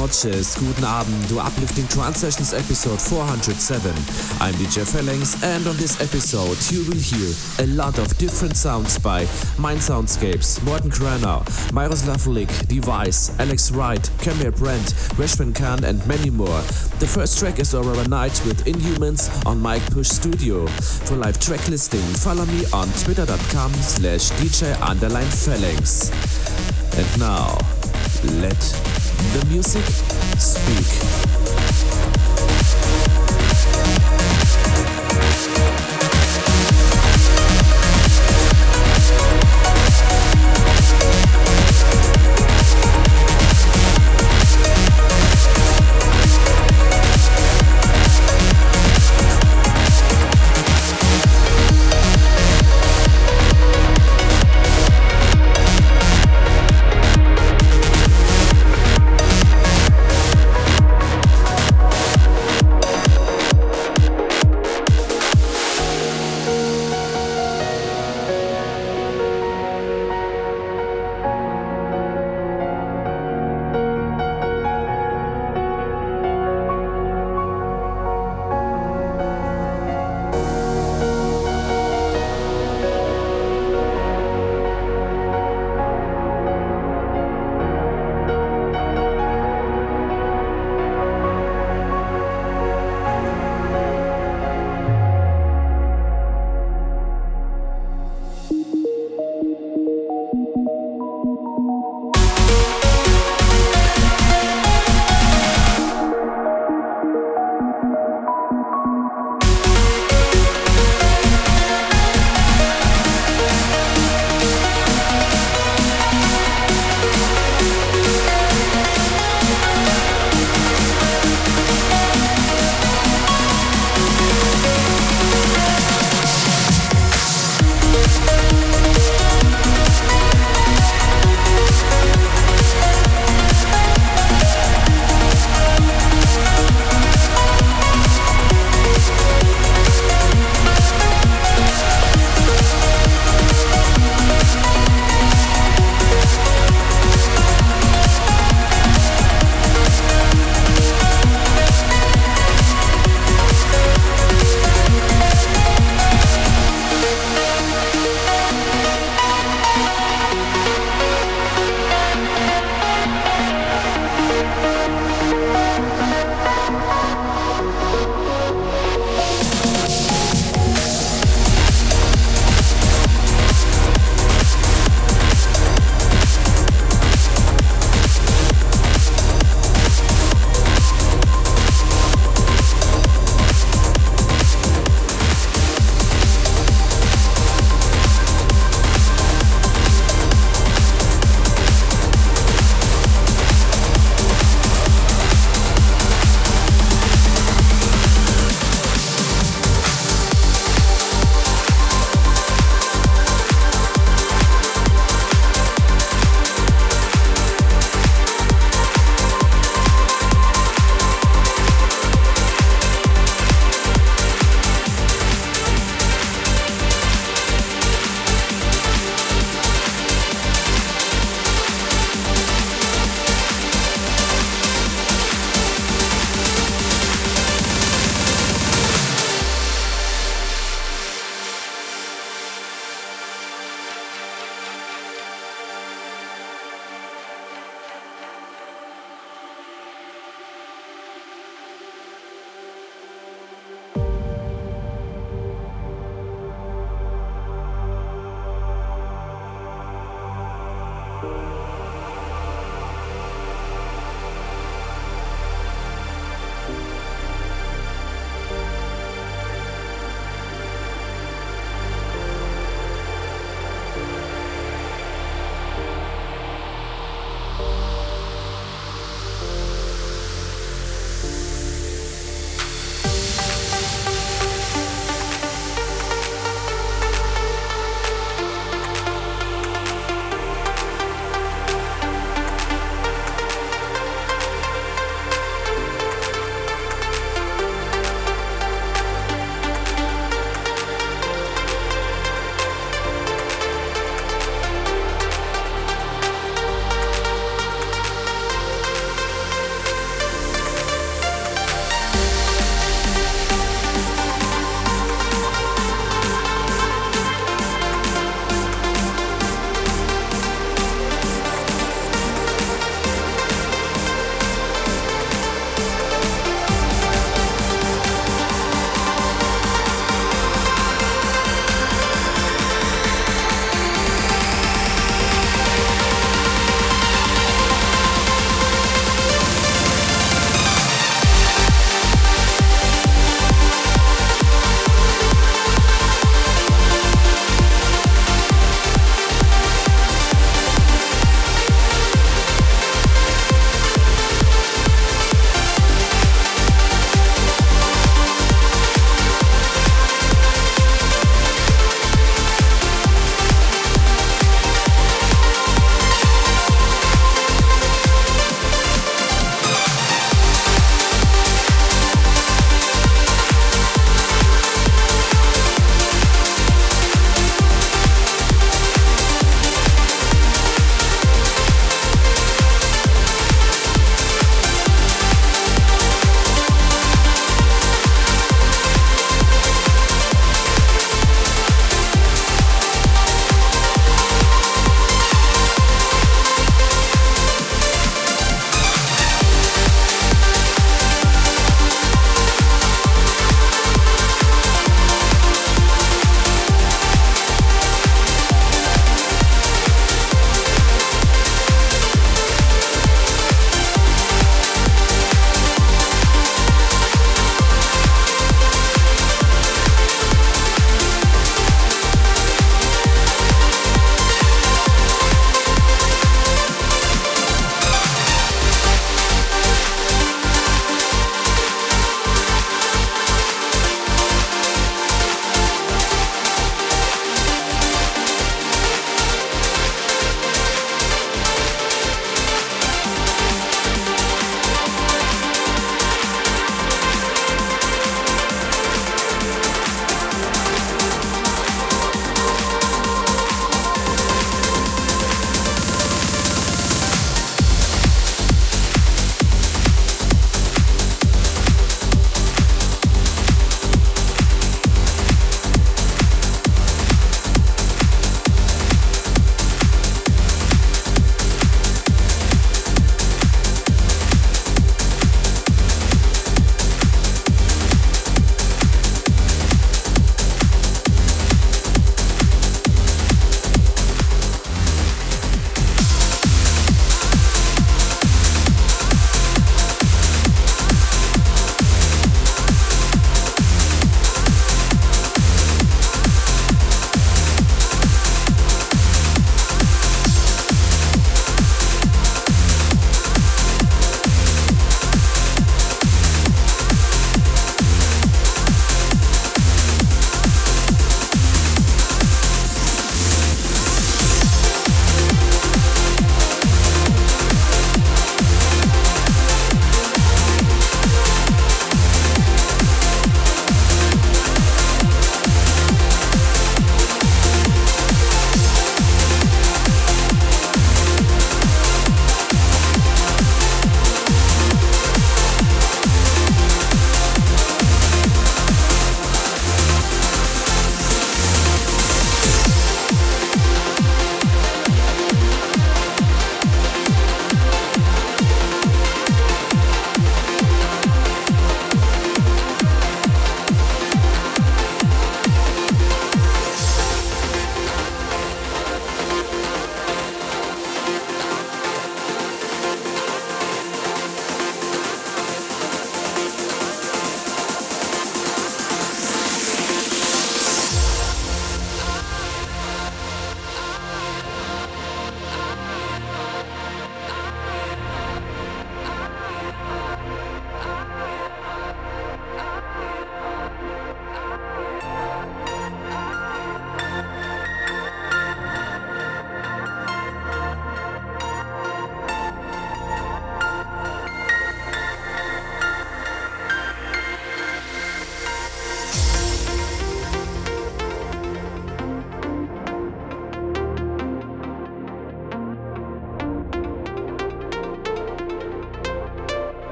noches, guten Abend to Uplifting Trance Sessions episode 407. I'm DJ Phalanx, and on this episode you will hear a lot of different sounds by Mind Soundscapes, Morten Granau, Miroslav Lik, Device, Alex Wright, Camille Brandt, Reshvan Khan and many more. The first track is Aurora Night with Inhumans on Mike Push Studio. For live track listing, follow me on twitter.com slash DJ underline Phalanx. And now, let the music speak.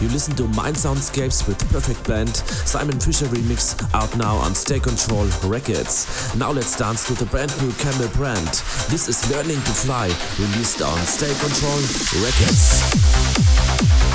You listen to Mind Soundscapes with Perfect Blend, Simon Fisher remix out now on State Control Records. Now let's dance to the brand new Camel brand. This is Learning to Fly, released on State Control Records.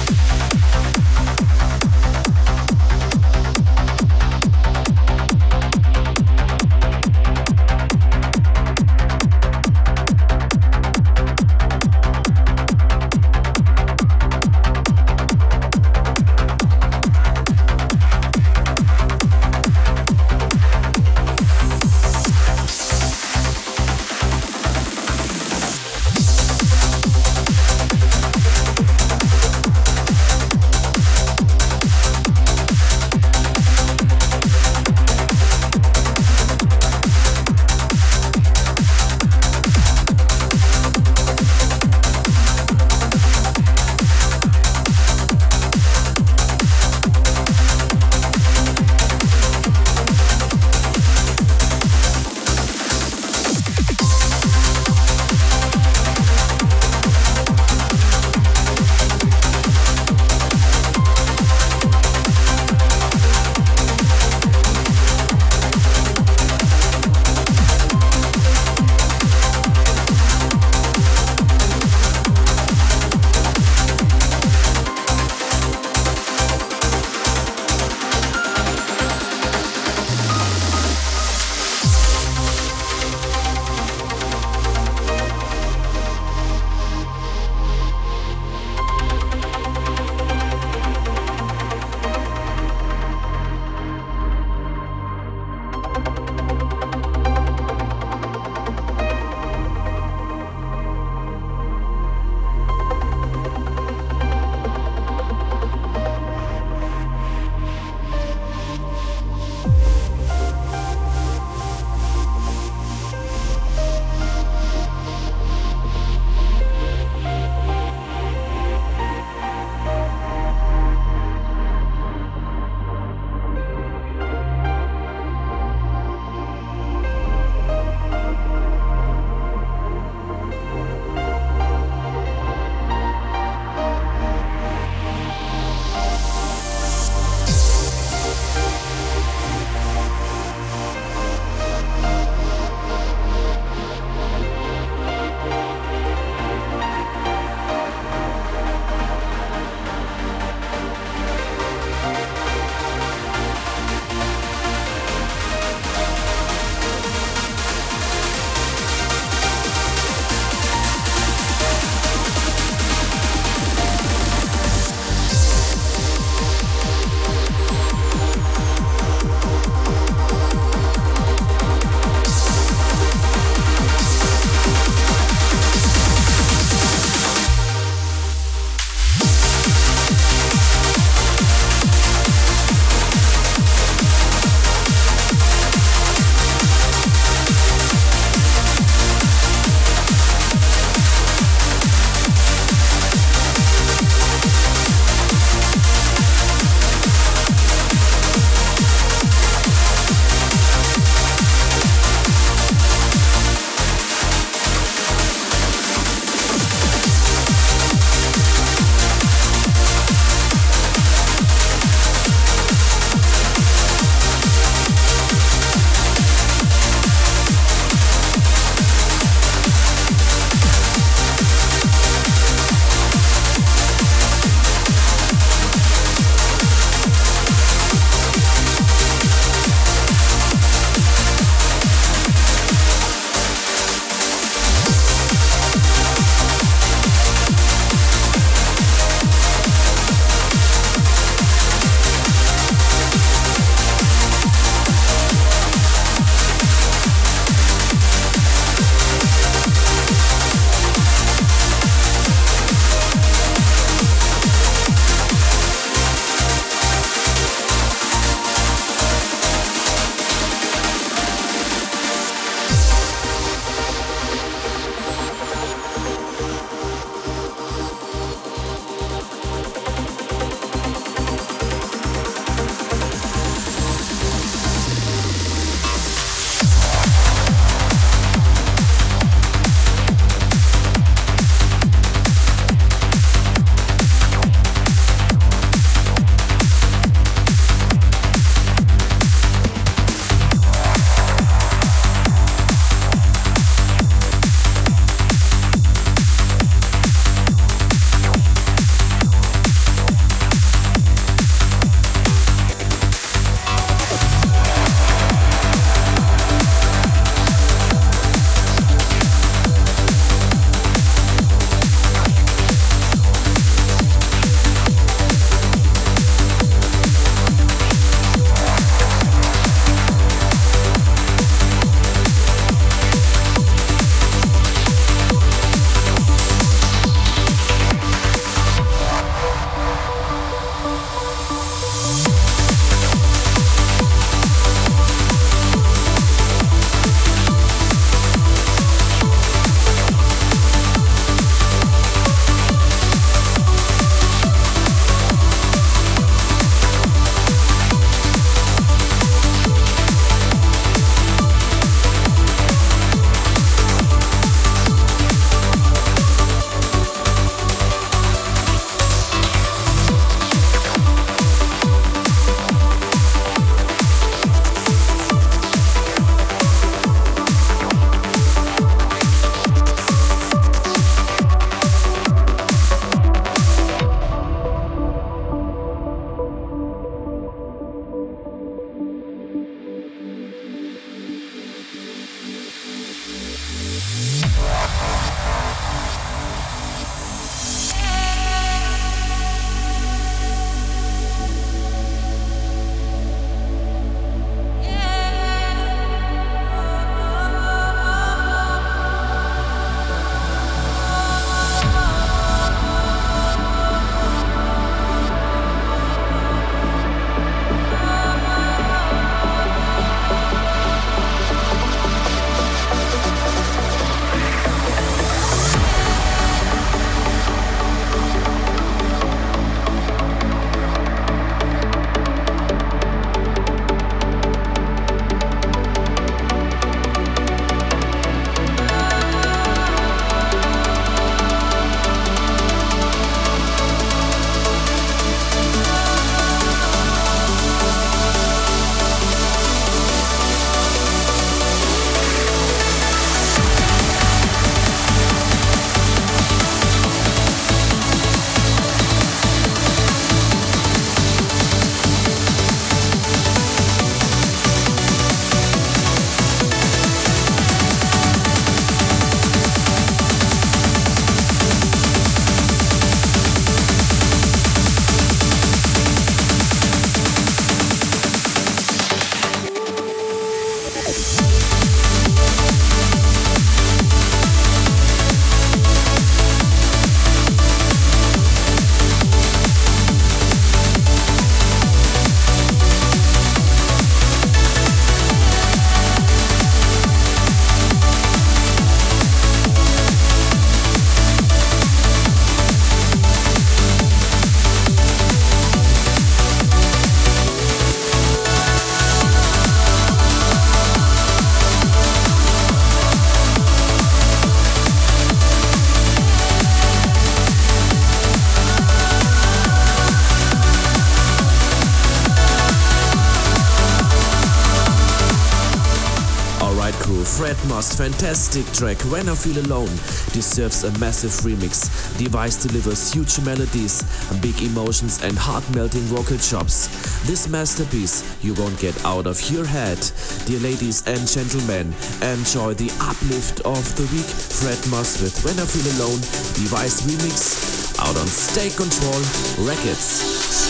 Fantastic track, When I Feel Alone, deserves a massive remix. Device delivers huge melodies, big emotions, and heart melting vocal chops. This masterpiece you won't get out of your head. Dear ladies and gentlemen, enjoy the uplift of the week. Fred Moss with When I Feel Alone, Device remix, out on State Control Records.